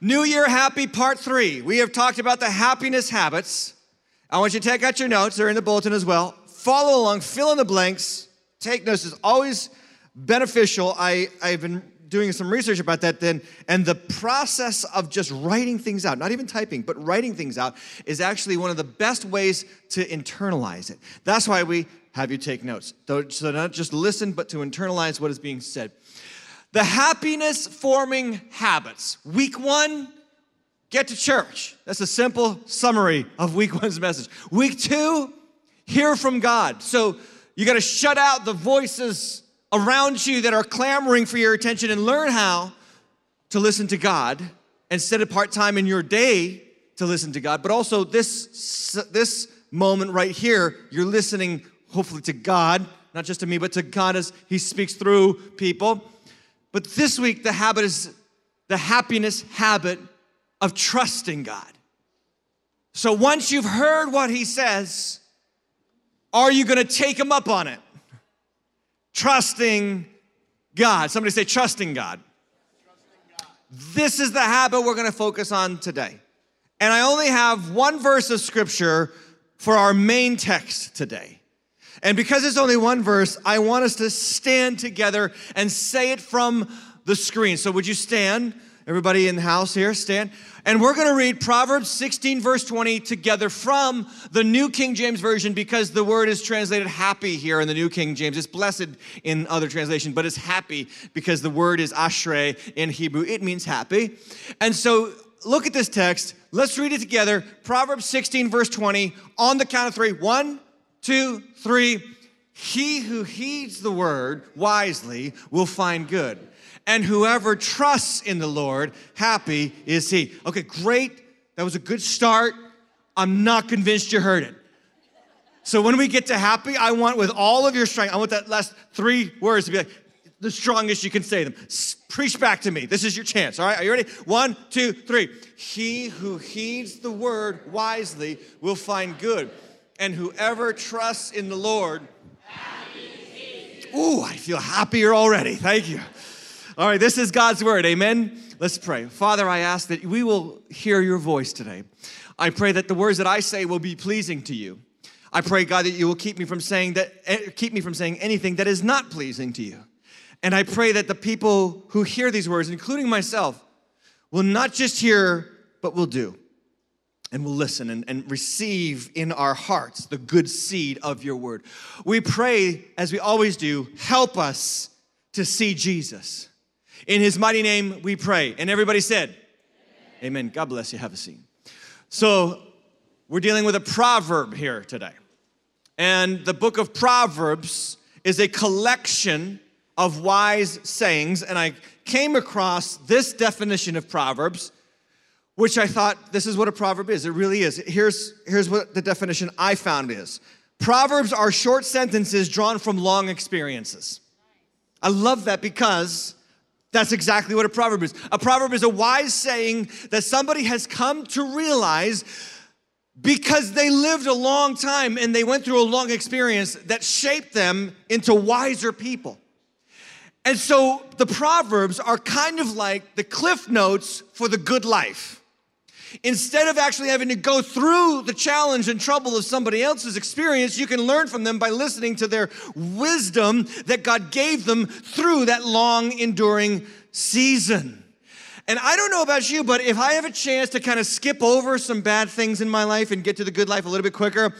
New Year Happy Part 3. We have talked about the happiness habits. I want you to take out your notes, they're in the bulletin as well. Follow along, fill in the blanks. Take notes is always beneficial. I, I've been doing some research about that then, and the process of just writing things out, not even typing, but writing things out, is actually one of the best ways to internalize it. That's why we have you take notes. So not just listen, but to internalize what is being said. The happiness forming habits. Week one, get to church. That's a simple summary of week one's message. Week two, hear from God. So you got to shut out the voices around you that are clamoring for your attention and learn how to listen to God and set apart time in your day to listen to God. But also this this moment right here, you're listening hopefully to God, not just to me, but to God as He speaks through people. But this week, the habit is the happiness habit of trusting God. So once you've heard what He says, are you gonna take Him up on it? Trusting God. Somebody say, trusting God. This is the habit we're gonna focus on today. And I only have one verse of scripture for our main text today. And because it's only one verse, I want us to stand together and say it from the screen. So, would you stand? Everybody in the house here, stand. And we're going to read Proverbs 16, verse 20 together from the New King James Version because the word is translated happy here in the New King James. It's blessed in other translation, but it's happy because the word is ashrei in Hebrew. It means happy. And so look at this text. Let's read it together. Proverbs 16, verse 20, on the count of three. One, two, three. He who heeds the word wisely will find good. And whoever trusts in the Lord, happy is he. Okay, great. That was a good start. I'm not convinced you heard it. So when we get to happy, I want with all of your strength, I want that last three words to be like the strongest you can say them. Preach back to me. This is your chance. All right, are you ready? One, two, three. He who heeds the word wisely will find good and whoever trusts in the Lord. Ooh, I feel happier already. Thank you. All right, this is God's word. Amen. Let's pray. Father, I ask that we will hear your voice today. I pray that the words that I say will be pleasing to you. I pray, God, that you will keep me from saying that eh, keep me from saying anything that is not pleasing to you. And I pray that the people who hear these words, including myself, will not just hear, but will do and we'll listen and, and, receive in our hearts the good seed of your word. We pray, as we always do, help us to see Jesus. In his mighty name we pray. And everybody said, Amen. Amen. God bless you. Have a seat. So, we're dealing with a proverb here today. And the book of Proverbs is a collection of wise sayings. And I came across this definition of Proverbs which I thought this is what a proverb is. It really is. Here's, here's what the definition I found is Proverbs are short sentences drawn from long experiences. I love that because that's exactly what a proverb is. A proverb is a wise saying that somebody has come to realize because they lived a long time and they went through a long experience that shaped them into wiser people. And so the Proverbs are kind of like the cliff notes for the good life. Instead of actually having to go through the challenge and trouble of somebody else's experience, you can learn from them by listening to their wisdom that God gave them through that long, enduring season. And I don't know about you, but if I have a chance to kind of skip over some bad things in my life and get to the good life a little bit quicker,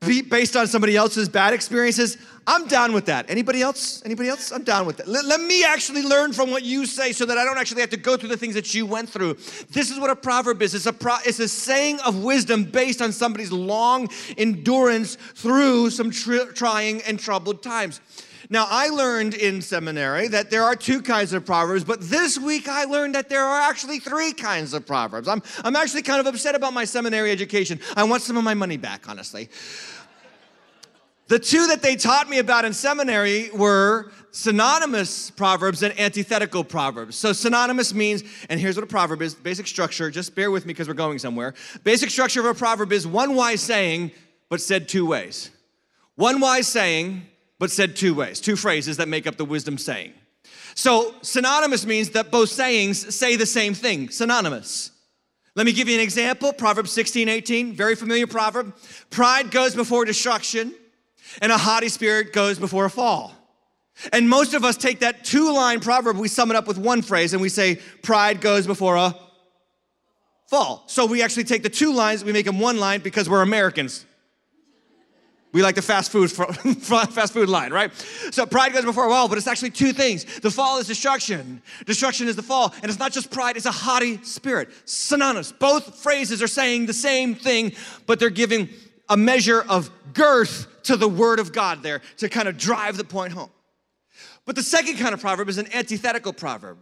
based on somebody else's bad experiences, I'm down with that. Anybody else? Anybody else? I'm down with that. Let, let, me actually learn from what you say so that I don't actually have to go through the things that you went through. This is what a proverb is. It's a, pro, it's a saying of wisdom based on somebody's long endurance through some tri- trying and troubled times. Now, I learned in seminary that there are two kinds of proverbs, but this week I learned that there are actually three kinds of proverbs. I'm, I'm actually kind of upset about my seminary education. I want some of my money back, honestly. The two that they taught me about in seminary were synonymous proverbs and antithetical proverbs. So synonymous means, and here's what a proverb is, basic structure, just bear with me because we're going somewhere. Basic structure of a proverb is one wise saying, but said two ways. One wise saying, but said two ways, two phrases that make up the wisdom saying. So, synonymous means that both sayings say the same thing, synonymous. Let me give you an example Proverbs 16, 18, very familiar proverb. Pride goes before destruction, and a haughty spirit goes before a fall. And most of us take that two line proverb, we sum it up with one phrase, and we say, Pride goes before a fall. So we actually take the two lines, we make them one line because we're Americans. We like the fast food fast food line, right? So pride goes before a fall, but it's actually two things. The fall is destruction. Destruction is the fall, and it's not just pride; it's a haughty spirit. Synonymous. Both phrases are saying the same thing, but they're giving a measure of girth to the word of God there to kind of drive the point home. But the second kind of proverb is an antithetical proverb,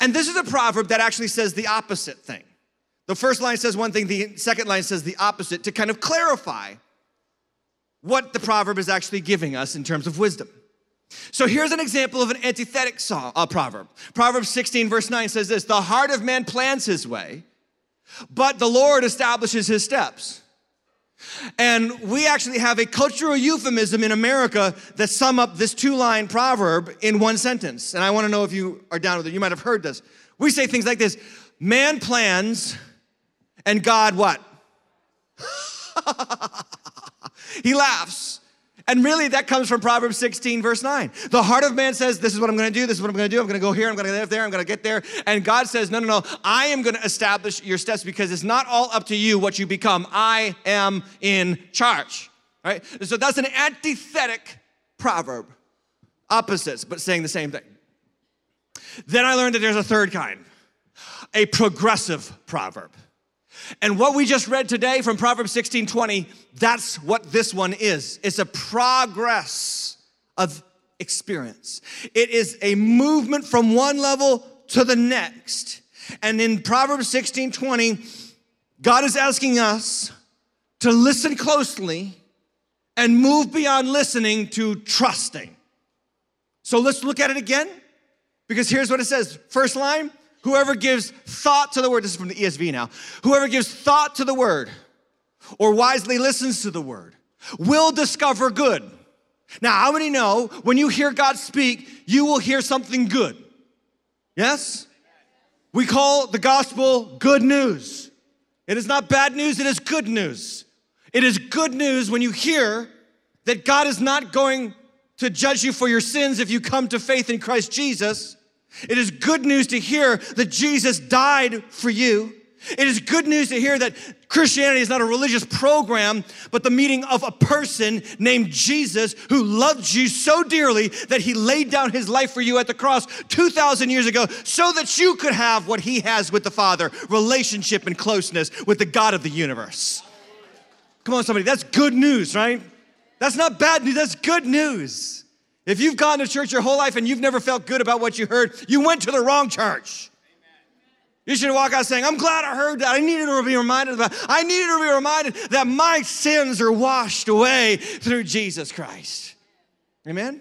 and this is a proverb that actually says the opposite thing. The first line says one thing, the second line says the opposite to kind of clarify what the proverb is actually giving us in terms of wisdom. So here's an example of an antithetic song, uh, proverb. Proverbs 16, verse 9 says this The heart of man plans his way, but the Lord establishes his steps. And we actually have a cultural euphemism in America that sum up this two line proverb in one sentence. And I want to know if you are down with it. You might have heard this. We say things like this Man plans, and God what? he laughs. And really, that comes from Proverbs 16, verse 9. The heart of man says, This is what I'm gonna do, this is what I'm gonna do, I'm gonna go here, I'm gonna live there, I'm gonna get there. And God says, No, no, no, I am gonna establish your steps because it's not all up to you what you become. I am in charge, right? So that's an antithetic proverb, opposites, but saying the same thing. Then I learned that there's a third kind, a progressive proverb. And what we just read today from Proverbs 16 20, that's what this one is. It's a progress of experience. It is a movement from one level to the next. And in Proverbs 16 20, God is asking us to listen closely and move beyond listening to trusting. So let's look at it again because here's what it says. First line Whoever gives thought to the word, this is from the ESV now. Whoever gives thought to the word or wisely listens to the word will discover good. Now, how many know when you hear God speak, you will hear something good? Yes? We call the gospel good news. It is not bad news, it is good news. It is good news when you hear that God is not going to judge you for your sins if you come to faith in Christ Jesus it is good news to hear that Jesus died for you. It is good news to hear that Christianity is not a religious program, but the meeting of a person named Jesus who loved you so dearly that he laid down his life for you at the cross 2,000 years ago so that you could have what he has with the Father relationship and closeness with the God of the universe. Come on, somebody, that's good news, right? That's not bad news, that's good news. If you've gone to church your whole life and you've never felt good about what you heard, you went to the wrong church. You should walk out saying, I'm glad I heard that. I needed to be reminded that. I needed to be reminded that my sins are washed away through Jesus Christ. Amen?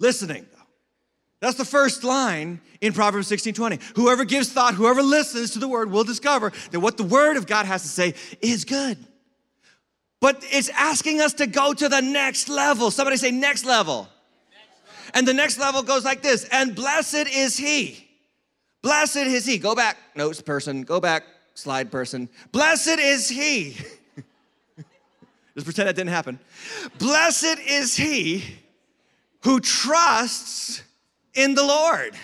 Listening, though. That's the first line in Proverbs 16 20. Whoever gives thought, whoever listens to the word will discover that what the word of God has to say is good. But it's asking us to go to the next level. Somebody say, next level. And the next level goes like this and blessed is he. Blessed is he. Go back, notes person. Go back, slide person. Blessed is he. Just pretend that didn't happen. Blessed is he who trusts in the Lord.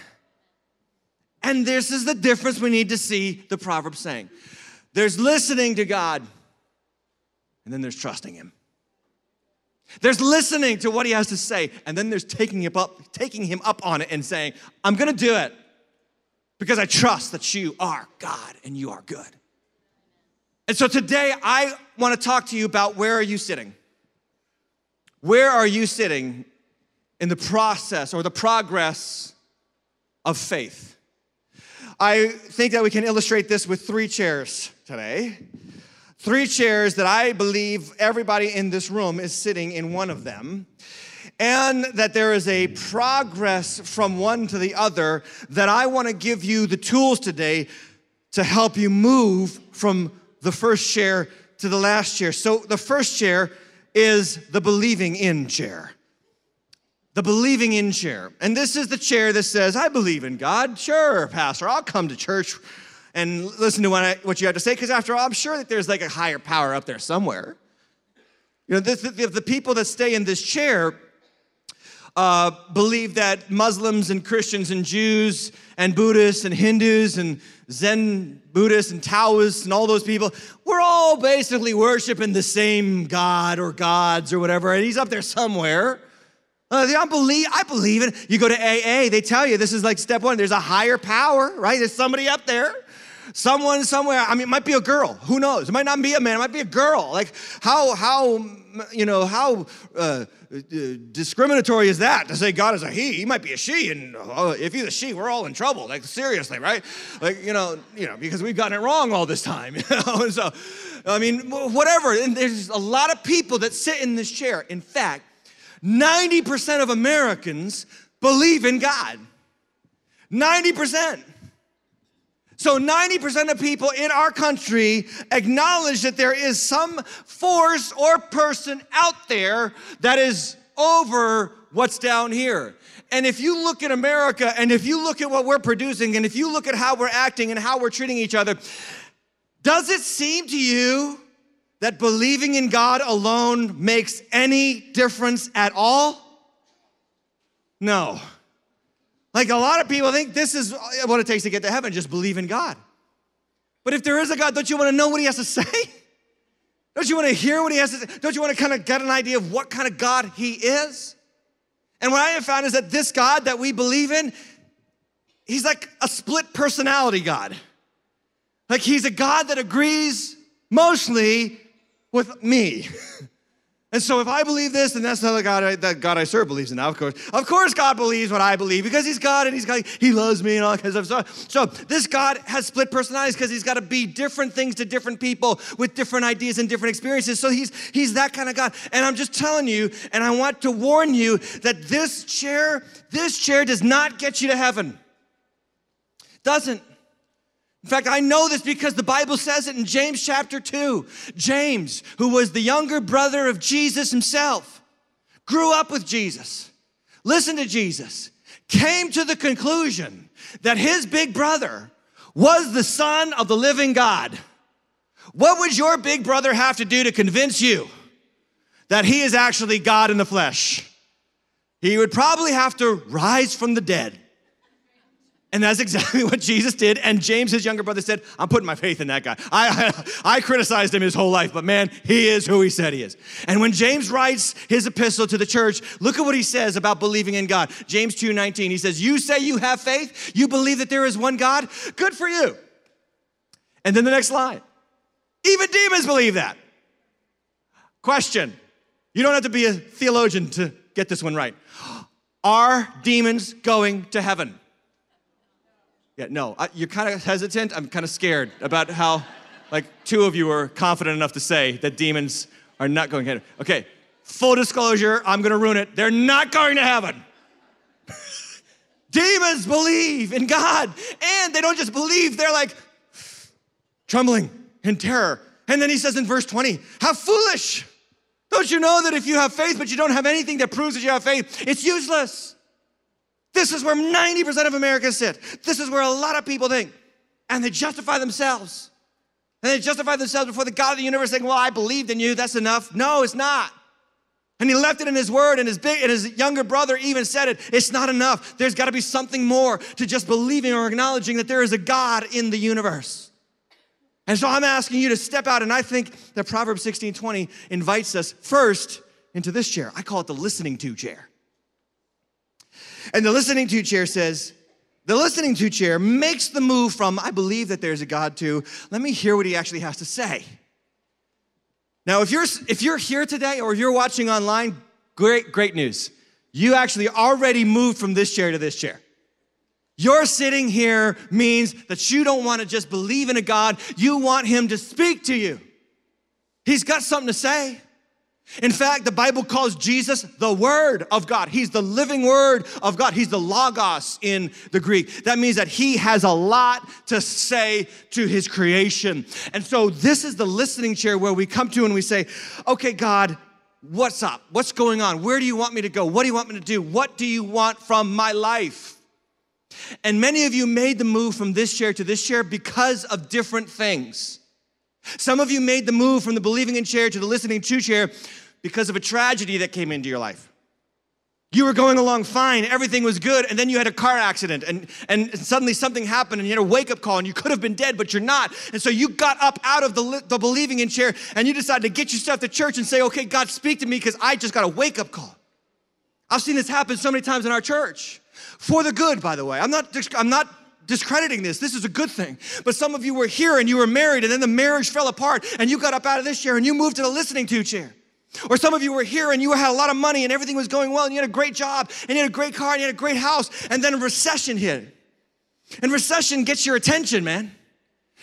And this is the difference we need to see the proverb saying. There's listening to God and then there's trusting him. There's listening to what he has to say, and then there's taking him up, taking him up on it and saying, I'm gonna do it because I trust that you are God and you are good. And so today I want to talk to you about where are you sitting? Where are you sitting in the process or the progress of faith? I think that we can illustrate this with three chairs today. Three chairs that I believe everybody in this room is sitting in one of them. And that there is a progress from one to the other that I want to give you the tools today to help you move from the first chair to the last chair. So the first chair is the believing in chair. the believing in chair. And this is the chair that says, I believe in God. Sure, Pastor, I'll come to church and listen to what, I, what you have to say, because after all, I'm sure that there's like a higher power up there somewhere. You know, this, the, the people that stay in this chair uh, believe that Muslims and Christians and Jews and Buddhists and Hindus and Zen Buddhists and Taoists and all those people, we're all basically worshiping the same God or gods or whatever, and he's up there somewhere. Uh, I believe, I believe it. You go to AA, they tell you this is like step one. There's a higher power, right? There's somebody up there. Someone somewhere, I mean, it might be a girl. Who knows? It might not be a man. It might be a girl. Like, how, how, you know, how uh, uh, discriminatory is that to say God is a he? He might be a she, and uh, if he's a she, we're all in trouble. Like, seriously, right? Like, you know, you know, because we've gotten it wrong all this time. You know, and so, I mean, whatever. And there's a lot of people that sit in this chair. In fact, 90% of Americans believe in God. 90%. So 90% of people in our country acknowledge that there is some force or person out there that is over what's down here. And if you look at America and if you look at what we're producing and if you look at how we're acting and how we're treating each other, does it seem to you that believing in God alone makes any difference at all? No. Like a lot of people think this is what it takes to get to heaven, just believe in God. But if there is a God, don't you want to know what he has to say? Don't you want to hear what he has to say? Don't you want to kind of get an idea of what kind of God he is? And what I have found is that this God that we believe in, he's like a split personality God. Like he's a God that agrees mostly with me. And so if I believe this, then that's not the God I, that God I serve believes in that, of course. Of course God believes what I believe because he's God and he's God, he loves me and all that kind of stuff. So, so this God has split personalities because he's got to be different things to different people with different ideas and different experiences. So he's he's that kind of God. And I'm just telling you, and I want to warn you that this chair, this chair does not get you to heaven. Doesn't. In fact, I know this because the Bible says it in James chapter 2. James, who was the younger brother of Jesus himself, grew up with Jesus, listened to Jesus, came to the conclusion that his big brother was the son of the living God. What would your big brother have to do to convince you that he is actually God in the flesh? He would probably have to rise from the dead and that's exactly what Jesus did. And James, his younger brother, said, I'm putting my faith in that guy. I, I, I, criticized him his whole life, but man, he is who he said he is. And when James writes his epistle to the church, look at what he says about believing in God. James 2:19. He says, You say you have faith, you believe that there is one God, good for you. And then the next line. Even demons believe that. Question. You don't have to be a theologian to get this one right. Are demons going to heaven? Yeah, no, I, you're kind of hesitant. I'm kind of scared about how, like, two of you are confident enough to say that demons are not going to heaven. Okay, full disclosure, I'm going to ruin it. They're not going to heaven. demons believe in God, and they don't just believe, they're like trembling in terror. And then he says in verse 20, How foolish! Don't you know that if you have faith, but you don't have anything that proves that you have faith, it's useless? This is where 90% of Americans sit. This is where a lot of people think. And they justify themselves. And they justify themselves before the God of the universe saying, Well, I believed in you, that's enough. No, it's not. And he left it in his word, and his big and his younger brother even said it. It's not enough. There's got to be something more to just believing or acknowledging that there is a God in the universe. And so I'm asking you to step out, and I think that Proverbs 16 20 invites us first into this chair. I call it the listening to chair. And the listening to chair says, the listening to chair makes the move from, I believe that there's a God, to, let me hear what he actually has to say. Now, if you're, if you're here today or you're watching online, great, great news. You actually already moved from this chair to this chair. Your sitting here means that you don't want to just believe in a God, you want him to speak to you. He's got something to say. In fact, the Bible calls Jesus the Word of God. He's the living Word of God. He's the Logos in the Greek. That means that He has a lot to say to His creation. And so, this is the listening chair where we come to and we say, Okay, God, What's up? What's going on? Where do you want me to go? What do you want me to do? What do you want from my life? And many of you made the move from this chair to this chair because of different things. Some of you made the move from the believing in chair to the listening to chair because of a tragedy that came into your life. You were going along fine, everything was good, and then you had a car accident, and, and suddenly something happened, and you had a wake up call, and you could have been dead, but you're not. And so you got up out of the, the believing in chair, and you decided to get yourself to church and say, Okay, God, speak to me because I just got a wake up call. I've seen this happen so many times in our church. For the good, by the way. I'm not, I'm not discrediting this. This is a good thing. But some of you were here and you were married, and then the marriage fell apart, and you got up out of this chair and you moved to the listening to chair. Or some of you were here and you had a lot of money and everything was going well and you had a great job and you had a great car and you had a great house and then a recession hit. And recession gets your attention, man.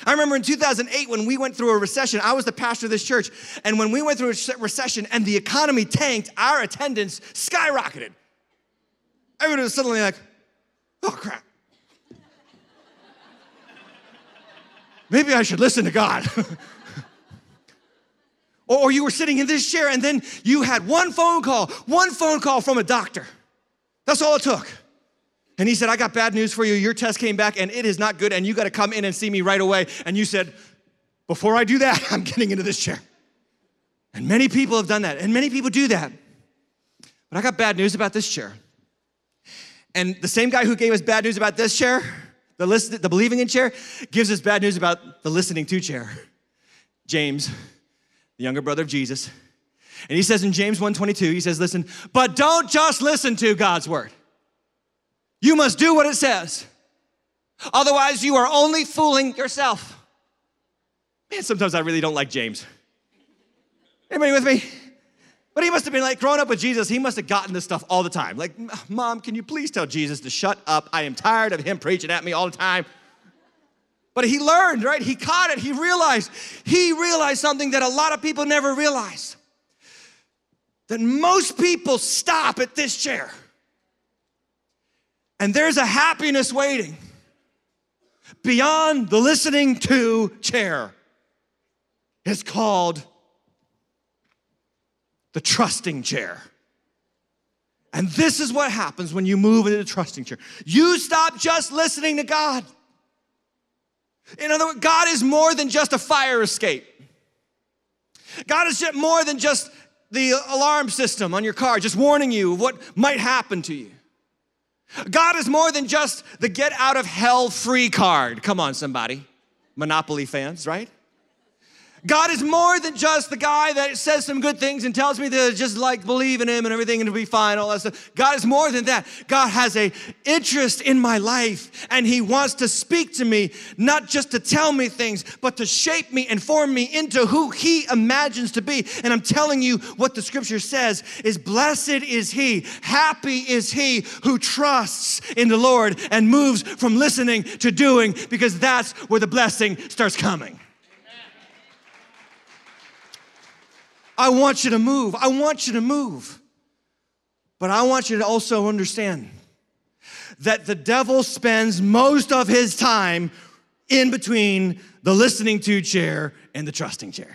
I remember in 2008 when we went through a recession, I was the pastor of this church, and when we went through a recession and the economy tanked, our attendance skyrocketed. Everyone was suddenly like, oh crap. Maybe I should listen to God. or you were sitting in this chair and then you had one phone call, one phone call from a doctor. That's all it took. And he said, I got bad news for you. Your test came back and it is not good, and you got to come in and see me right away. And you said, Before I do that, I'm getting into this chair. And many people have done that, and many people do that. But I got bad news about this chair. And the same guy who gave us bad news about this chair, the, listen, the believing in chair, gives us bad news about the listening to chair. James, the younger brother of Jesus. And he says in James 1:22, he says, listen, but don't just listen to God's word. You must do what it says. Otherwise, you are only fooling yourself. Man, sometimes I really don't like James. Anybody with me? But he must have been like growing up with Jesus, he must have gotten this stuff all the time. Like, Mom, can you please tell Jesus to shut up? I am tired of him preaching at me all the time. But he learned, right? He caught it. He realized. He realized something that a lot of people never realize that most people stop at this chair. And there's a happiness waiting beyond the listening to chair. It's called the trusting chair. And this is what happens when you move into the trusting chair. You stop just listening to God. In other words, God is more than just a fire escape. God is more than just the alarm system on your car, just warning you of what might happen to you. God is more than just the get out of hell free card. Come on, somebody. Monopoly fans, right? God is more than just the guy that says some good things and tells me to just like believe in him and everything and to be fine, all that stuff. God is more than that. God has a interest in my life and he wants to speak to me, not just to tell me things, but to shape me and form me into who he imagines to be. And I'm telling you what the scripture says is blessed is he, happy is he who trusts in the Lord and moves from listening to doing because that's where the blessing starts coming. I want you to move. I want you to move. But I want you to also understand that the devil spends most of his time in between the listening to chair and the trusting chair.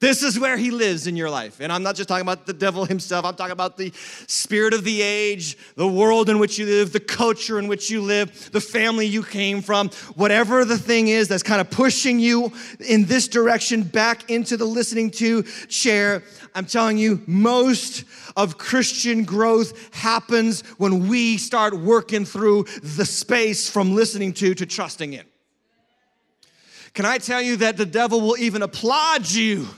This is where he lives in your life. And I'm not just talking about the devil himself, I'm talking about the spirit of the age, the world in which you live, the culture in which you live, the family you came from, whatever the thing is that's kind of pushing you in this direction back into the listening to chair. I'm telling you, most of Christian growth happens when we start working through the space from listening to to trusting in. Can I tell you that the devil will even applaud you?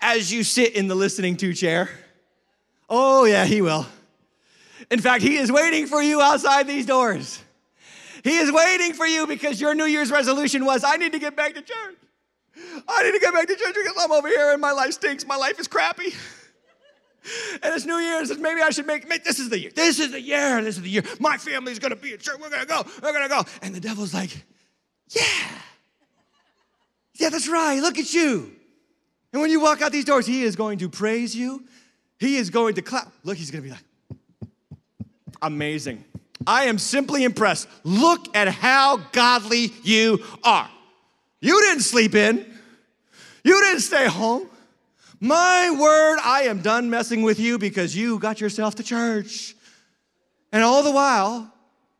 As you sit in the listening to chair. Oh, yeah, he will. In fact, he is waiting for you outside these doors. He is waiting for you because your New Year's resolution was I need to get back to church. I need to get back to church because I'm over here and my life stinks. My life is crappy. And it's New Year's, maybe I should make, make this is the year. This is the year. This is the year. My family's gonna be in church. We're gonna go. We're gonna go. And the devil's like, yeah. Yeah, that's right. Look at you. And when you walk out these doors, He is going to praise you. He is going to clap. Look, He's going to be like, amazing. I am simply impressed. Look at how godly you are. You didn't sleep in, you didn't stay home. My word, I am done messing with you because you got yourself to church. And all the while,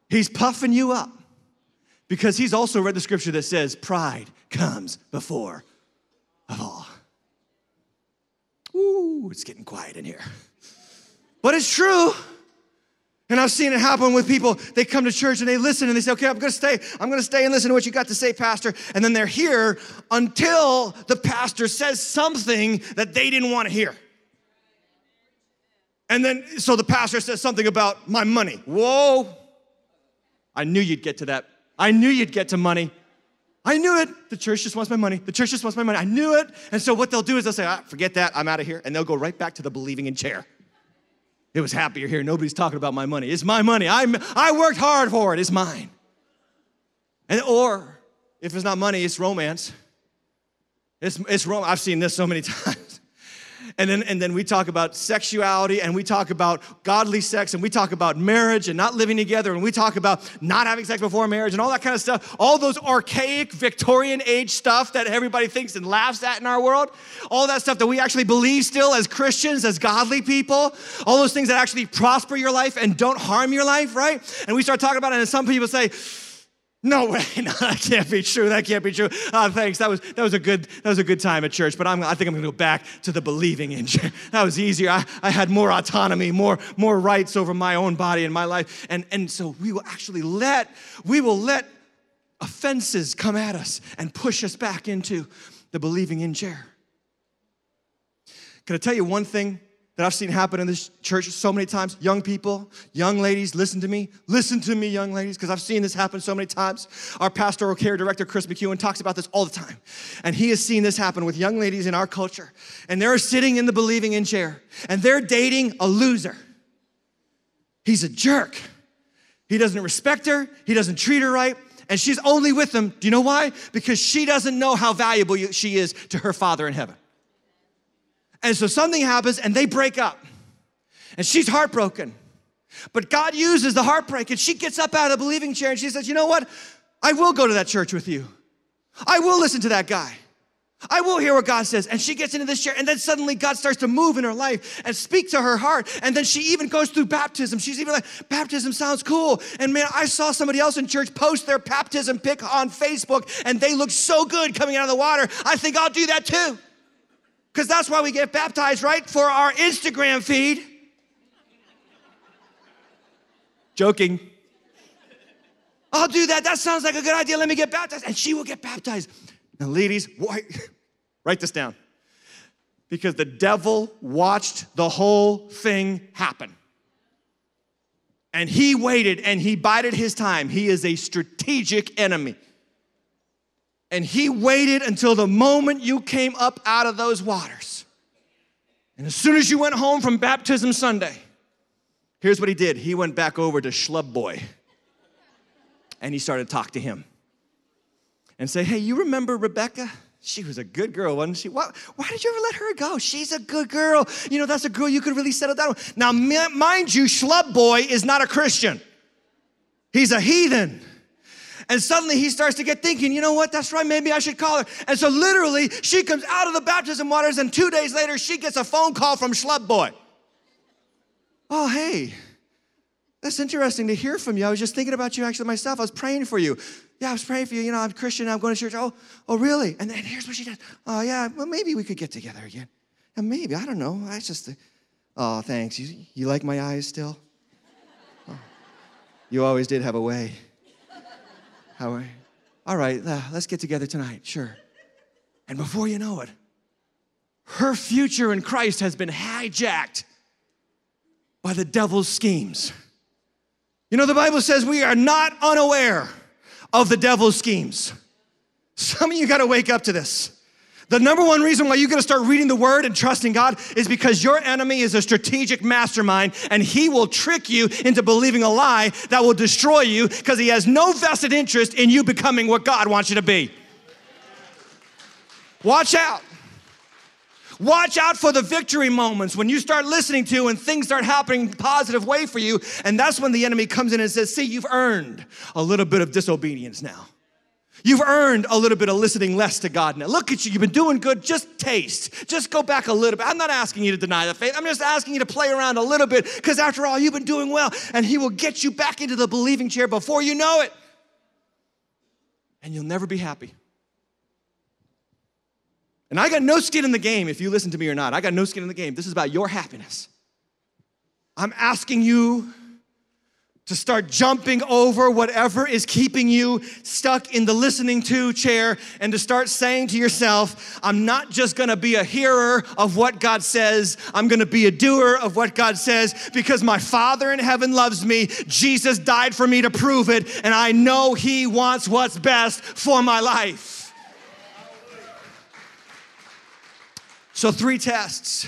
he's puffing you up because he's also read the scripture that says, Pride comes before of all. Ooh, it's getting quiet in here. But it's true. And I've seen it happen with people. They come to church and they listen and they say, okay, I'm gonna stay. I'm gonna stay and listen to what you got to say, Pastor. And then they're here until the pastor says something that they didn't wanna hear. And then, so the pastor says something about my money. Whoa. I knew you'd get to that. I knew you'd get to money. I knew it. The church just wants my money. The church just wants my money. I knew it. And so what they'll do is they'll say, ah, forget that. I'm out of here. And they'll go right back to the believing in chair. It was happier here. Nobody's talking about my money. It's my money. I'm, I worked hard for it. It's mine. And or if it's not money, it's romance. It's, it's rom- I've seen this so many times. And then, and then we talk about sexuality and we talk about godly sex and we talk about marriage and not living together and we talk about not having sex before marriage and all that kind of stuff. All those archaic Victorian age stuff that everybody thinks and laughs at in our world. All that stuff that we actually believe still as Christians, as godly people. All those things that actually prosper your life and don't harm your life, right? And we start talking about it and some people say, no way, no, that can't be true. That can't be true. Oh, thanks. That was that was a good that was a good time at church. But I'm, I think I'm going to go back to the believing in. Church. That was easier. I, I had more autonomy, more more rights over my own body and my life. And and so we will actually let we will let offenses come at us and push us back into the believing in chair. Can I tell you one thing that I've seen happen in this church so many times. Young people, young ladies, listen to me. Listen to me, young ladies, because I've seen this happen so many times. Our pastoral care director, Chris McEwen, talks about this all the time. And he has seen this happen with young ladies in our culture. And they're sitting in the believing in chair, and they're dating a loser. He's a jerk. He doesn't respect her, he doesn't treat her right. And she's only with him. Do you know why? Because she doesn't know how valuable she is to her father in heaven. And so something happens and they break up. And she's heartbroken. But God uses the heartbreak and she gets up out of the believing chair and she says, You know what? I will go to that church with you. I will listen to that guy. I will hear what God says. And she gets into this chair, and then suddenly God starts to move in her life and speak to her heart. And then she even goes through baptism. She's even like, baptism sounds cool. And man, I saw somebody else in church post their baptism pic on Facebook, and they look so good coming out of the water. I think I'll do that too. Because that's why we get baptized, right? For our Instagram feed. Joking. I'll do that. That sounds like a good idea. Let me get baptized. And she will get baptized. Now, ladies, why? write this down. Because the devil watched the whole thing happen. And he waited and he bided his time. He is a strategic enemy. And he waited until the moment you came up out of those waters. And as soon as you went home from baptism Sunday, here's what he did. He went back over to Schlub Boy and he started to talk to him and say, Hey, you remember Rebecca? She was a good girl, wasn't she? Why, why, did you ever let her go? She's a good girl. You know, that's a girl you could really settle down with. Now, mind you, Schlub Boy is not a Christian, he's a heathen. And suddenly he starts to get thinking, you know what, that's right, maybe I should call her. And so literally, she comes out of the baptism waters, and two days later, she gets a phone call from Schlub Boy. Oh, hey, that's interesting to hear from you. I was just thinking about you actually myself. I was praying for you. Yeah, I was praying for you. You know, I'm Christian, I'm going to church. Oh, oh, really? And then here's what she does. Oh, yeah, well, maybe we could get together again. And maybe, I don't know. I just, uh, oh, thanks. You, you like my eyes still? Oh, you always did have a way. How are? All right, uh, let's get together tonight, sure. And before you know it, her future in Christ has been hijacked by the devil's schemes. You know, the Bible says we are not unaware of the devil's schemes. Some of you got to wake up to this. The number one reason why you got to start reading the word and trusting God is because your enemy is a strategic mastermind and he will trick you into believing a lie that will destroy you because he has no vested interest in you becoming what God wants you to be. Watch out. Watch out for the victory moments when you start listening to and things start happening positive way for you. And that's when the enemy comes in and says, See, you've earned a little bit of disobedience now. You've earned a little bit of listening less to God now. Look at you, you've been doing good. Just taste. Just go back a little bit. I'm not asking you to deny the faith. I'm just asking you to play around a little bit because after all, you've been doing well and He will get you back into the believing chair before you know it. And you'll never be happy. And I got no skin in the game if you listen to me or not. I got no skin in the game. This is about your happiness. I'm asking you to start jumping over whatever is keeping you stuck in the listening to chair and to start saying to yourself, I'm not just gonna be a hearer of what God says, I'm gonna be a doer of what God says because my Father in heaven loves me. Jesus died for me to prove it, and I know He wants what's best for my life. So, three tests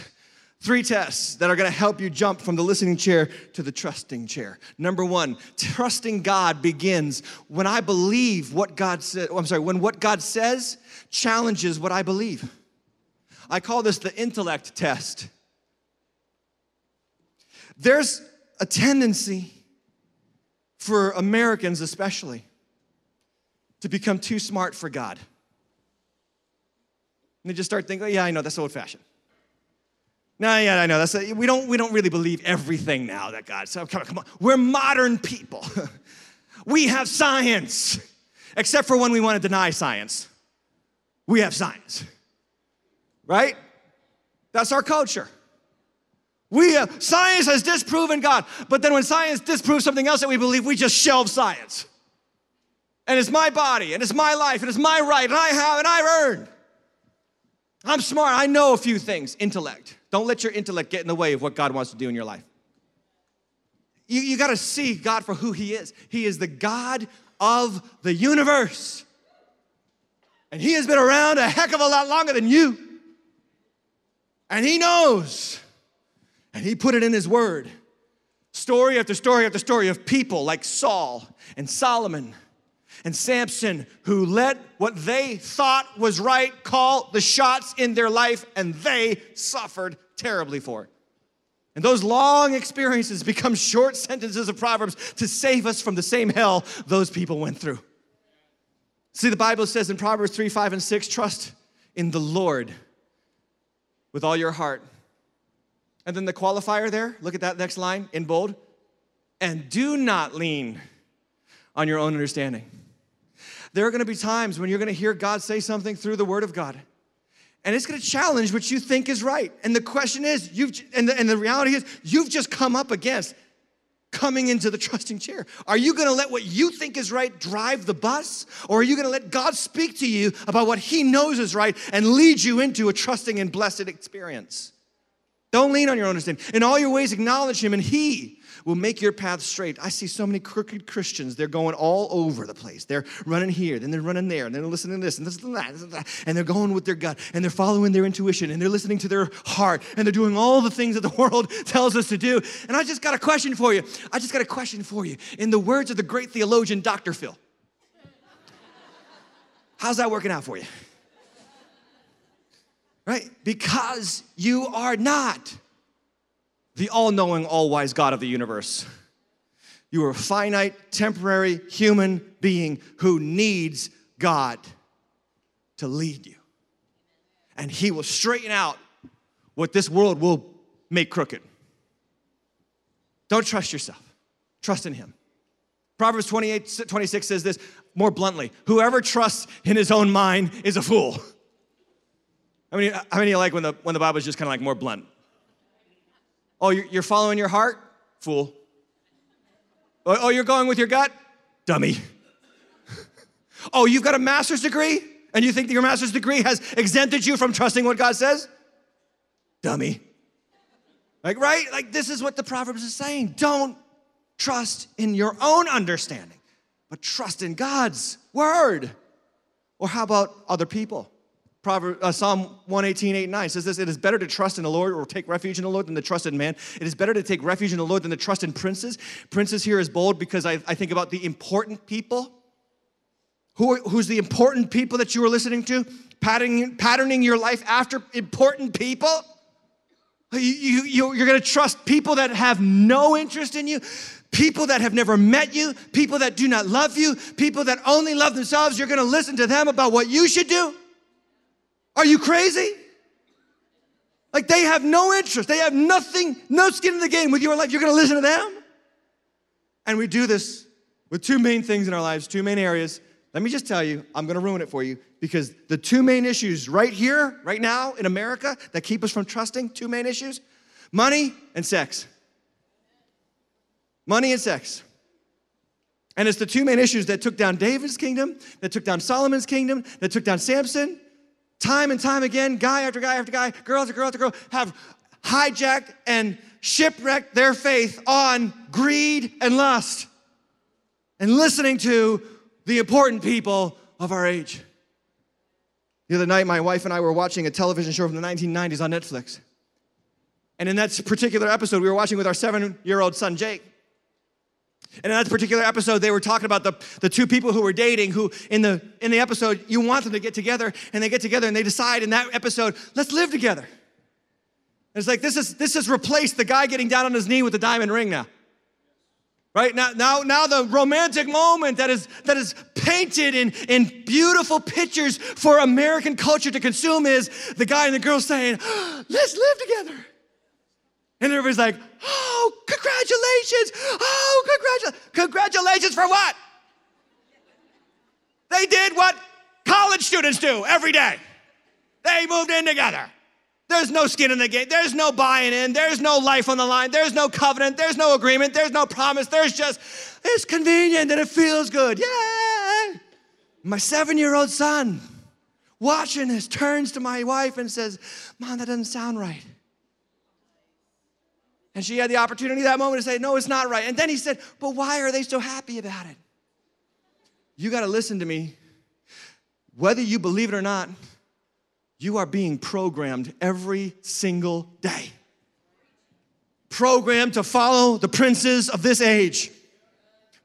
Three tests that are gonna help you jump from the listening chair to the trusting chair. Number one, trusting God begins when I believe what God said, oh, I'm sorry, when what God says challenges what I believe. I call this the intellect test. There's a tendency for Americans, especially, to become too smart for God. And they just start thinking, oh, yeah, I know, that's old fashioned. No, yeah, I know. That's a, we don't we don't really believe everything now that God. So come on, come on. We're modern people. we have science, except for when we want to deny science. We have science, right? That's our culture. We have, science has disproven God, but then when science disproves something else that we believe, we just shelve science. And it's my body, and it's my life, and it's my right, and I have, and I earned. I'm smart. I know a few things. Intellect. Don't let your intellect get in the way of what God wants to do in your life. You, you got to see God for who He is. He is the God of the universe. And He has been around a heck of a lot longer than you. And He knows. And He put it in His Word. Story after story after story of people like Saul and Solomon and Samson, who let what they thought was right call the shots in their life, and they suffered terribly for. And those long experiences become short sentences of Proverbs to save us from the same hell those people went through. See, the Bible says in Proverbs 3, 5, and 6 trust in the Lord with all your heart. And then the qualifier there, look at that next line in bold. And do not lean on your own understanding. There are gonna be times when you're gonna hear God say something through the Word of God. And it's gonna challenge what you think is right. And the question is, you've, and the, and the reality is, you've just come up against coming into the trusting chair. Are you gonna let what you think is right drive the bus? Or are you gonna let God speak to you about what He knows is right and lead you into a trusting and blessed experience? Don't lean on your own understanding. In all your ways, acknowledge Him, and He will make your path straight. I see so many crooked Christians. They're going all over the place. They're running here, then they're running there, and they're listening to this and this and that, and, that, and they're going with their gut, and they're following their intuition, and they're listening to their heart, and they're doing all the things that the world tells us to do. And I just got a question for you. I just got a question for you. In the words of the great theologian, Dr. Phil, how's that working out for you? Right? Because you are not the all knowing, all wise God of the universe. You are a finite, temporary human being who needs God to lead you. And He will straighten out what this world will make crooked. Don't trust yourself, trust in Him. Proverbs 28 26 says this more bluntly Whoever trusts in his own mind is a fool. How many, how many you like when the, when the Bible is just kind of like more blunt? Oh, you're following your heart? Fool. Oh, oh, you're going with your gut? Dummy. oh, you've got a master's degree and you think that your master's degree has exempted you from trusting what God says? Dummy. Like, right? Like, this is what the Proverbs is saying. Don't trust in your own understanding, but trust in God's word. Or how about other people? Proverbs, uh, Psalm 118, 8, 9 says this It is better to trust in the Lord or take refuge in the Lord than to trust in man. It is better to take refuge in the Lord than to trust in princes. Princes here is bold because I, I think about the important people. Who, who's the important people that you are listening to? Patterning, patterning your life after important people? You, you, you're gonna trust people that have no interest in you? People that have never met you, people that do not love you, people that only love themselves, you're gonna listen to them about what you should do? Are you crazy? Like they have no interest, they have nothing, no skin in the game with your life. You're gonna listen to them? And we do this with two main things in our lives, two main areas. Let me just tell you, I'm gonna ruin it for you because the two main issues right here, right now in America that keep us from trusting, two main issues money and sex. Money and sex. And it's the two main issues that took down David's kingdom, that took down Solomon's kingdom, that took down Samson. Time and time again, guy after guy after guy, girl after girl after girl have hijacked and shipwrecked their faith on greed and lust and listening to the important people of our age. The other night, my wife and I were watching a television show from the 1990s on Netflix. And in that particular episode, we were watching with our seven year old son, Jake. And in that particular episode, they were talking about the, the two people who were dating, who in the, in the episode, you want them to get together, and they get together and they decide in that episode, let's live together. And it's like this is this has replaced the guy getting down on his knee with the diamond ring now. Right? Now, now, now the romantic moment that is that is painted in, in beautiful pictures for American culture to consume is the guy and the girl saying, let's live together. And everybody's like, oh, congratulations. Oh, congratulations. Congratulations for what? They did what college students do every day. They moved in together. There's no skin in the game. There's no buying in. There's no life on the line. There's no covenant. There's no agreement. There's no promise. There's just, it's convenient and it feels good. Yeah. My seven year old son watching this turns to my wife and says, Mom, that doesn't sound right. And she had the opportunity that moment to say, No, it's not right. And then he said, But why are they so happy about it? You got to listen to me. Whether you believe it or not, you are being programmed every single day. Programmed to follow the princes of this age.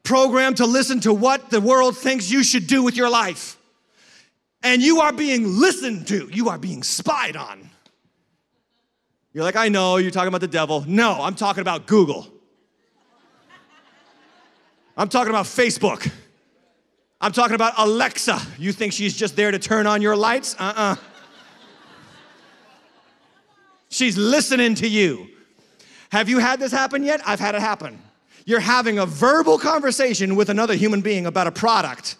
Programmed to listen to what the world thinks you should do with your life. And you are being listened to, you are being spied on. You're like, I know, you're talking about the devil. No, I'm talking about Google. I'm talking about Facebook. I'm talking about Alexa. You think she's just there to turn on your lights? Uh uh-uh. uh She's listening to you. Have you had this happen yet? I've had it happen. You're having a verbal conversation with another human being about a product.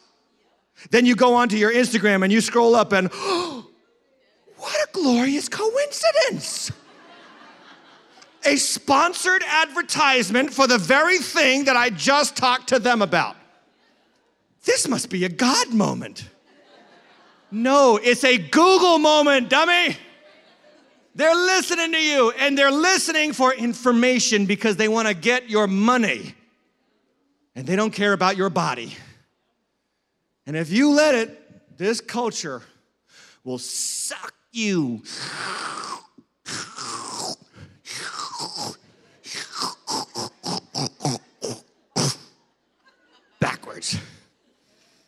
Then you go onto your Instagram and you scroll up and, oh, what a glorious coincidence a sponsored advertisement for the very thing that I just talked to them about. This must be a God moment. No, it's a Google moment, dummy. They're listening to you and they're listening for information because they want to get your money and they don't care about your body. And if you let it, this culture will suck you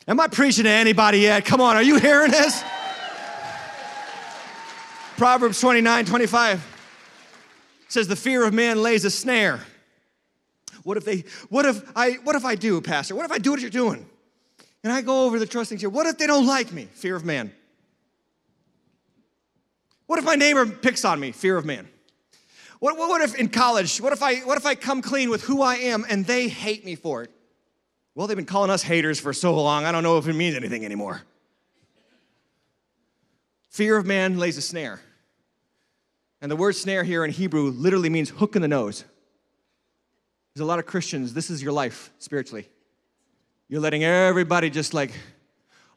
Am I preaching to anybody yet? Come on, are you hearing this? Proverbs 29 25 says, The fear of man lays a snare. What if they, what if I, what if I do, Pastor? What if I do what you're doing? And I go over the trusting here. What if they don't like me? Fear of man. What if my neighbor picks on me? Fear of man. What, what, what if in college, what if, I, what if I come clean with who I am and they hate me for it? Well, they've been calling us haters for so long, I don't know if it means anything anymore. Fear of man lays a snare. And the word snare here in Hebrew literally means hook in the nose. There's a lot of Christians, this is your life spiritually. You're letting everybody just like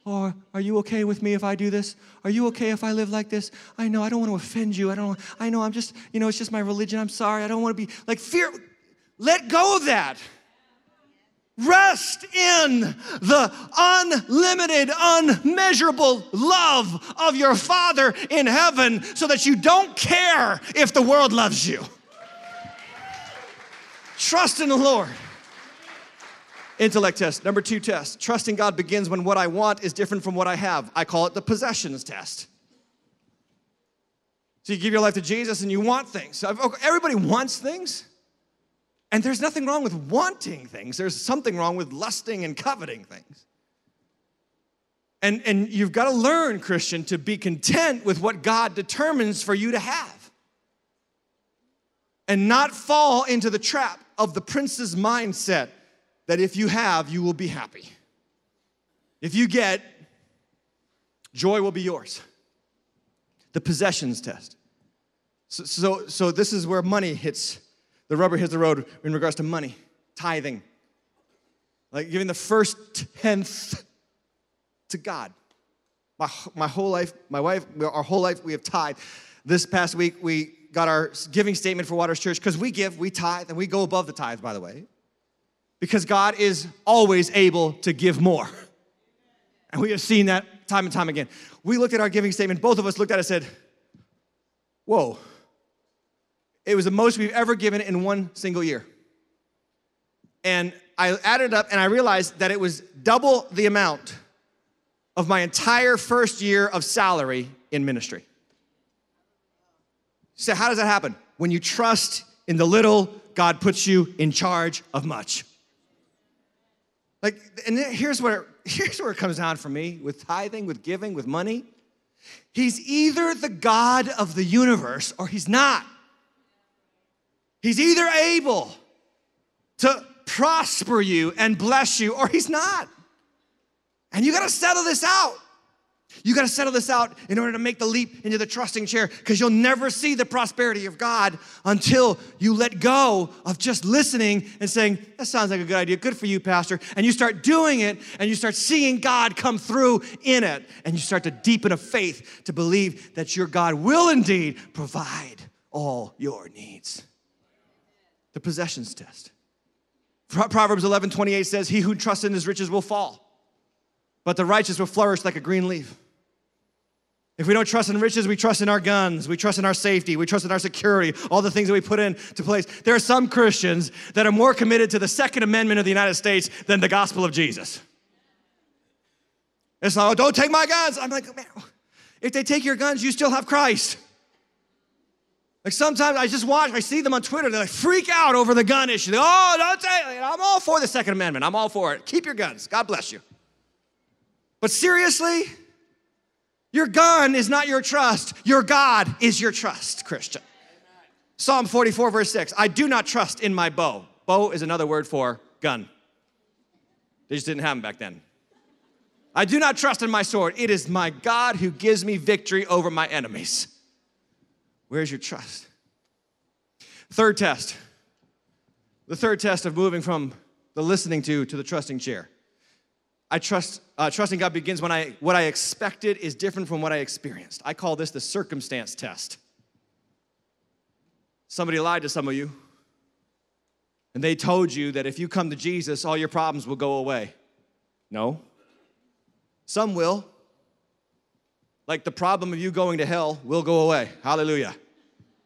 or are you okay with me if I do this? Are you okay if I live like this? I know I don't want to offend you. I don't I know I'm just, you know, it's just my religion. I'm sorry. I don't want to be like fear. Let go of that. Rest in the unlimited, unmeasurable love of your Father in heaven so that you don't care if the world loves you. Trust in the Lord. Intellect test. Number two test. Trusting God begins when what I want is different from what I have. I call it the possessions test. So you give your life to Jesus and you want things. Everybody wants things. And there's nothing wrong with wanting things, there's something wrong with lusting and coveting things. And, and you've got to learn, Christian, to be content with what God determines for you to have. And not fall into the trap of the prince's mindset that if you have, you will be happy. If you get, joy will be yours. The possessions test. So, so, so this is where money hits, the rubber hits the road in regards to money, tithing. Like giving the first tenth to God. My, my whole life, my wife, our whole life, we have tithe. This past week, we got our giving statement for Waters Church because we give, we tithe, and we go above the tithe, by the way, because God is always able to give more. And we have seen that time and time again. We looked at our giving statement, both of us looked at it and said, Whoa. It was the most we've ever given in one single year. And I added up and I realized that it was double the amount of my entire first year of salary in ministry. So, how does that happen? When you trust in the little, God puts you in charge of much. Like, and here's where, here's where it comes down for me with tithing, with giving, with money. He's either the God of the universe or he's not. He's either able to prosper you and bless you or he's not. And you got to settle this out. You got to settle this out in order to make the leap into the trusting chair because you'll never see the prosperity of God until you let go of just listening and saying, That sounds like a good idea. Good for you, Pastor. And you start doing it and you start seeing God come through in it. And you start to deepen a faith to believe that your God will indeed provide all your needs. The possessions test. Proverbs 11 28 says, He who trusts in his riches will fall but the righteous will flourish like a green leaf. If we don't trust in riches, we trust in our guns, we trust in our safety, we trust in our security, all the things that we put into place. There are some Christians that are more committed to the Second Amendment of the United States than the gospel of Jesus. It's like, oh, don't take my guns. I'm like, man, if they take your guns, you still have Christ. Like sometimes I just watch, I see them on Twitter, they like freak out over the gun issue. They, oh, don't take, I'm all for the Second Amendment. I'm all for it. Keep your guns. God bless you. But seriously, your gun is not your trust. Your God is your trust, Christian. Psalm 44, verse 6 I do not trust in my bow. Bow is another word for gun. They just didn't have them back then. I do not trust in my sword. It is my God who gives me victory over my enemies. Where's your trust? Third test. The third test of moving from the listening to to the trusting chair. I trust, uh, trusting God begins when I, what I expected is different from what I experienced. I call this the circumstance test. Somebody lied to some of you, and they told you that if you come to Jesus, all your problems will go away. No. Some will. Like the problem of you going to hell will go away. Hallelujah.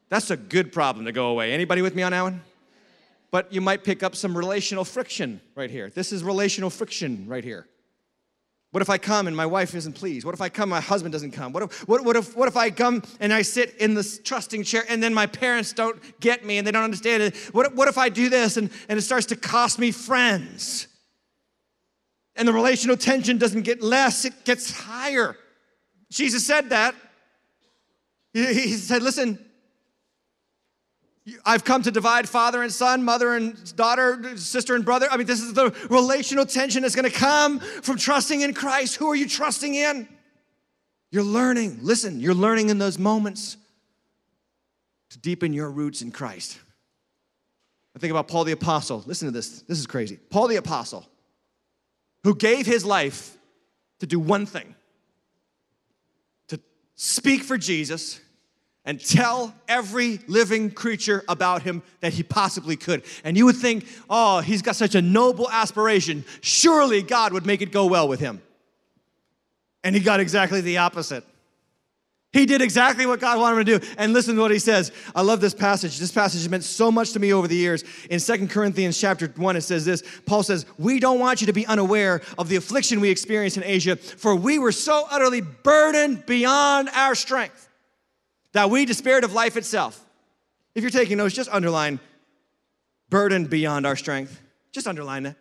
That's a good problem to go away. Anybody with me on that one? But you might pick up some relational friction right here. This is relational friction right here. What if I come and my wife isn't pleased? What if I come, my husband doesn't come? What if, what, what, if, what if I come and I sit in this trusting chair and then my parents don't get me and they don't understand it? What, what if I do this and, and it starts to cost me friends? And the relational tension doesn't get less, it gets higher. Jesus said that. He, said, listen, I've come to divide father and son, mother and daughter, sister and brother. I mean, this is the relational tension that's going to come from trusting in Christ. Who are you trusting in? You're learning. Listen, you're learning in those moments to deepen your roots in Christ. I think about Paul the Apostle. Listen to this. This is crazy. Paul the Apostle, who gave his life to do one thing speak for Jesus and tell every living creature about him that he possibly could. And you would think, oh, he's got such a noble aspiration. Surely God would make it go well with him. And he got exactly the opposite. He did exactly what God wanted him to do. And listen to what he says. I love this passage. This passage has meant so much to me over the years. In Second Corinthians chapter 1, it says this. Paul says, We don't want you to be unaware of the affliction we experienced in Asia, for we were so utterly burdened beyond our strength that we despaired of life itself. If you're taking notes, just underline burdened beyond our strength. Just underline that.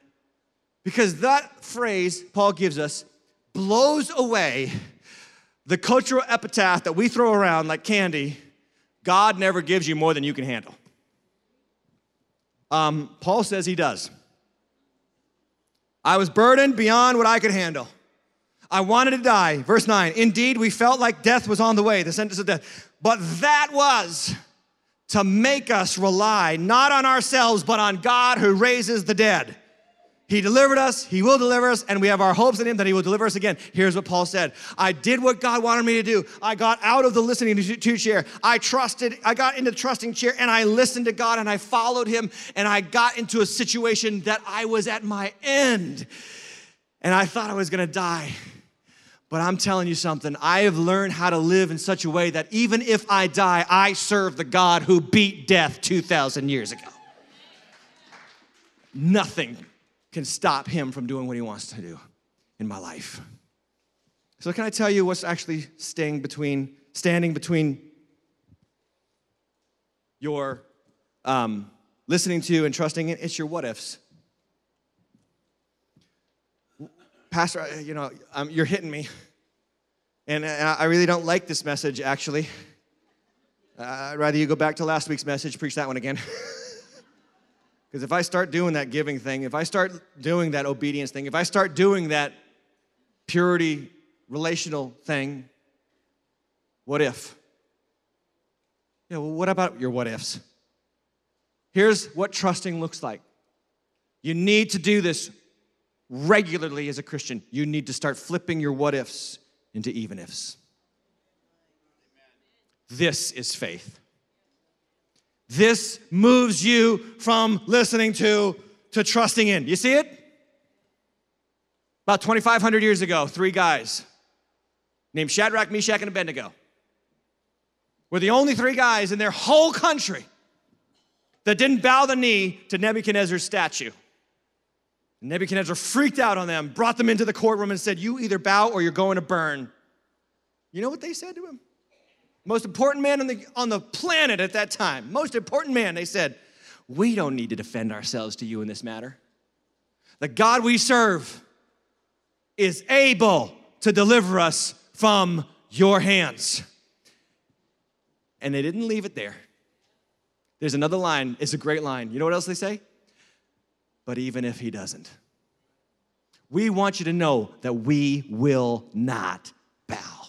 Because that phrase Paul gives us blows away the cultural epitaph that we throw around like candy God never gives you more than you can handle. Um, Paul says he does. I was burdened beyond what I could handle. I wanted to die. Verse 9, indeed, we felt like death was on the way, the sentence of death. But that was to make us rely not on ourselves, but on God who raises the dead. He delivered us, He will deliver us, and we have our hopes in Him that He will deliver us again. Here's what Paul said I did what God wanted me to do. I got out of the listening to chair. I trusted, I got into the trusting chair, and I listened to God and I followed Him, and I got into a situation that I was at my end. And I thought I was gonna die. But I'm telling you something, I have learned how to live in such a way that even if I die, I serve the God who beat death 2,000 years ago. Nothing can stop him from doing what he wants to do in my life. So can I tell you what's actually staying between, standing between your um, listening to and trusting it? It's your what ifs. Pastor, you know, um, you're hitting me. And, I really don't like this message, actually. Uh, I'd rather you go back to last week's message, preach that one again. Because if I start doing that giving thing, if I start doing that obedience thing, if I start doing that purity relational thing, what if? Yeah, well, what about your what ifs? Here's what trusting looks like. You need to do this regularly as a Christian. You need to start flipping your what ifs into even ifs. This is faith. This moves you from listening to to trusting in. You see it? About 2,500 years ago, three guys named Shadrach, Meshach, and Abednego were the only three guys in their whole country that didn't bow the knee to Nebuchadnezzar's statue. Nebuchadnezzar freaked out on them, brought them into the courtroom, and said, You either bow or you're going to burn. You know what they said to him? Most important man on the, on the planet at that time, most important man, they said, We don't need to defend ourselves to you in this matter. The God we serve is able to deliver us from your hands. And they didn't leave it there. There's another line, it's a great line. You know what else they say? But even if he doesn't, we want you to know that we will not bow.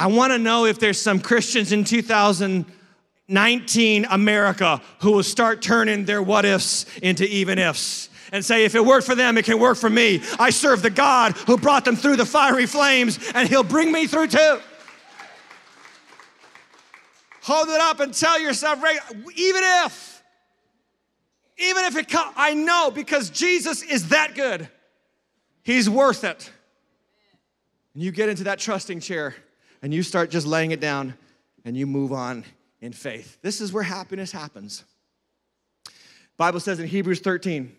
I want to know if there's some Christians in 2019 America who will start turning their what ifs into even ifs and say, if it worked for them, it can work for me. I serve the God who brought them through the fiery flames, and He'll bring me through too. Hold it up and tell yourself, even if, even if it comes, I know because Jesus is that good. He's worth it. And you get into that trusting chair and you start just laying it down and you move on in faith. This is where happiness happens. Bible says in Hebrews 13,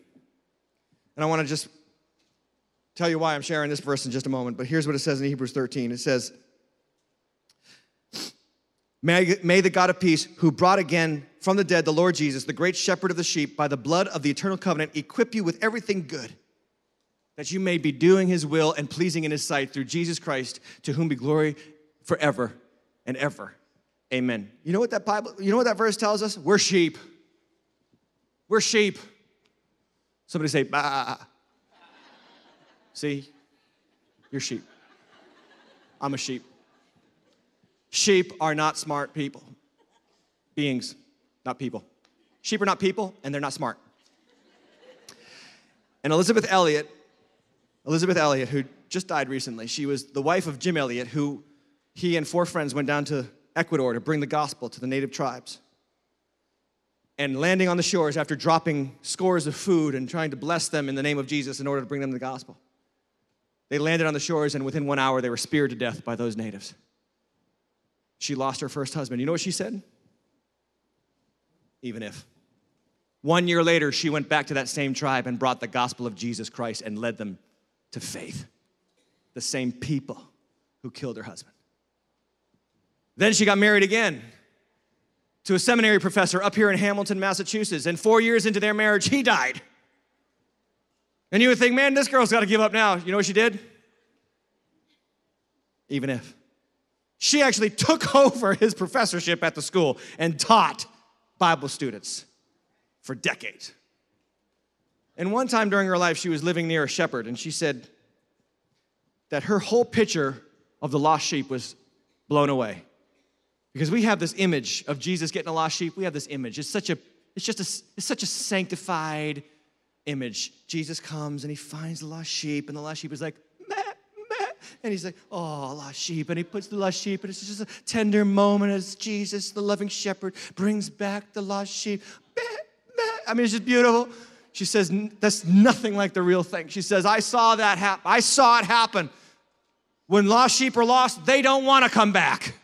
and I want to just tell you why I'm sharing this verse in just a moment, but here's what it says in Hebrews 13. It says, May, may the God of peace, who brought again from the dead the Lord Jesus, the great shepherd of the sheep, by the blood of the eternal covenant, equip you with everything good, that you may be doing his will and pleasing in his sight through Jesus Christ, to whom be glory forever and ever. Amen. You know what that Bible, you know what that verse tells us? We're sheep. We're sheep. Somebody say, bah. See? You're sheep. I'm a sheep. Sheep are not smart people. Beings, not people. Sheep are not people, and they're not smart. And Elisabeth Elliot, Elisabeth Elliot, who just died recently, she was the wife of Jim Elliot, who he and four friends went down to Ecuador to bring the gospel to the native tribes. And landing on the shores after dropping scores of food and trying to bless them in the name of Jesus in order to bring them the gospel. They landed on the shores, and within one hour, they were speared to death by those natives. She lost her first husband. You know what she said? Even if. One year later, she went back to that same tribe and brought the gospel of Jesus Christ and led them to faith. The same people who killed her husband. Then she got married again. to a seminary professor up here in Hamilton, Massachusetts. And four years into their marriage, he died. And you would think, man, this girl's got to give up now. You know what she did? Even if. She actually took over his professorship at the school and taught Bible students for decades. And one time during her life, she was living near a shepherd, and she said that her whole picture of the lost sheep was blown away. Because we have this image of Jesus getting a lost sheep. We have this image. It's such a, it's just a, it's such a sanctified image. Jesus comes and he finds the lost sheep, and the lost sheep is like, meh, meh. And he's like, oh, lost sheep. And he puts the lost sheep, and it's just a tender moment as Jesus, the loving shepherd, brings back the lost sheep. Meh, meh. I mean, it's just beautiful. She says, that's nothing like the real thing. She says, I saw that happen. I saw it happen. When lost sheep are lost, they don't want to come back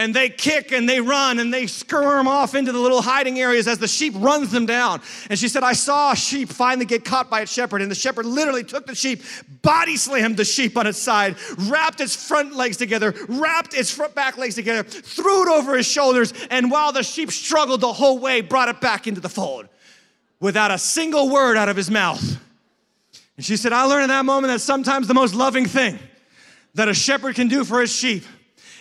and they kick and they run and they skirm off into the little hiding areas as the sheep runs them down. And she said, I saw a sheep finally get caught by its shepherd, and the shepherd literally took the sheep, body slammed the sheep on its side, wrapped its front legs together, wrapped its front back legs together, threw it over his shoulders, and while the sheep struggled the whole way, brought it back into the fold without a single word out of his mouth. And she said, I learned in that moment that sometimes the most loving thing that a shepherd can do for his sheep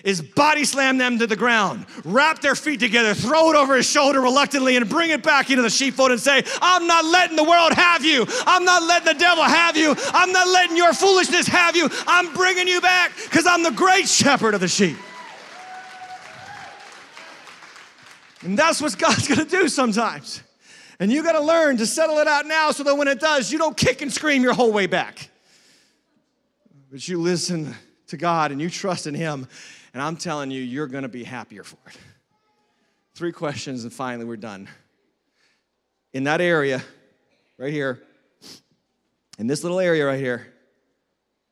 is body slam them to the ground, wrap their feet together, throw it over his shoulder reluctantly, and bring it back into the sheepfold and say, I'm not letting the world have you. I'm not letting the devil have you. I'm not letting your foolishness have you. I'm bringing you back because I'm the great shepherd of the sheep. And that's what God's gonna do sometimes. And you gotta learn to settle it out now so that when it does, you don't kick and scream your whole way back. But you listen to God and you trust in Him and I'm telling you, you're gonna be happier for it. Three questions, and finally, we're done. In that area, right here, in this little area right here,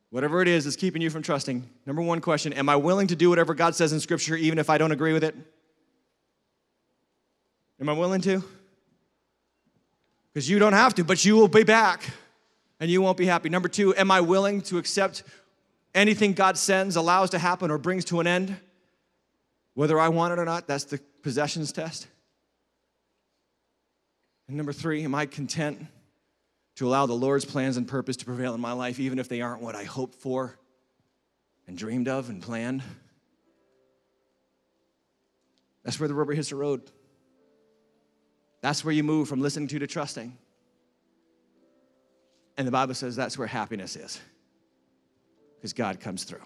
whatever it is that's keeping you from trusting, number one question Am I willing to do whatever God says in Scripture even if I don't agree with it? Am I willing to? Because you don't have to, but you will be back and you won't be happy. Number two, am I willing to accept anything God sends, allows to happen, or brings to an end, whether I want it or not, that's the possessions test. And number three, am I content to allow the Lord's plans and purpose to prevail in my life, even if they aren't what I hoped for and dreamed of and planned? That's where the rubber hits the road. That's where you move from listening to to trusting. And the Bible says that's where happiness is because God comes through.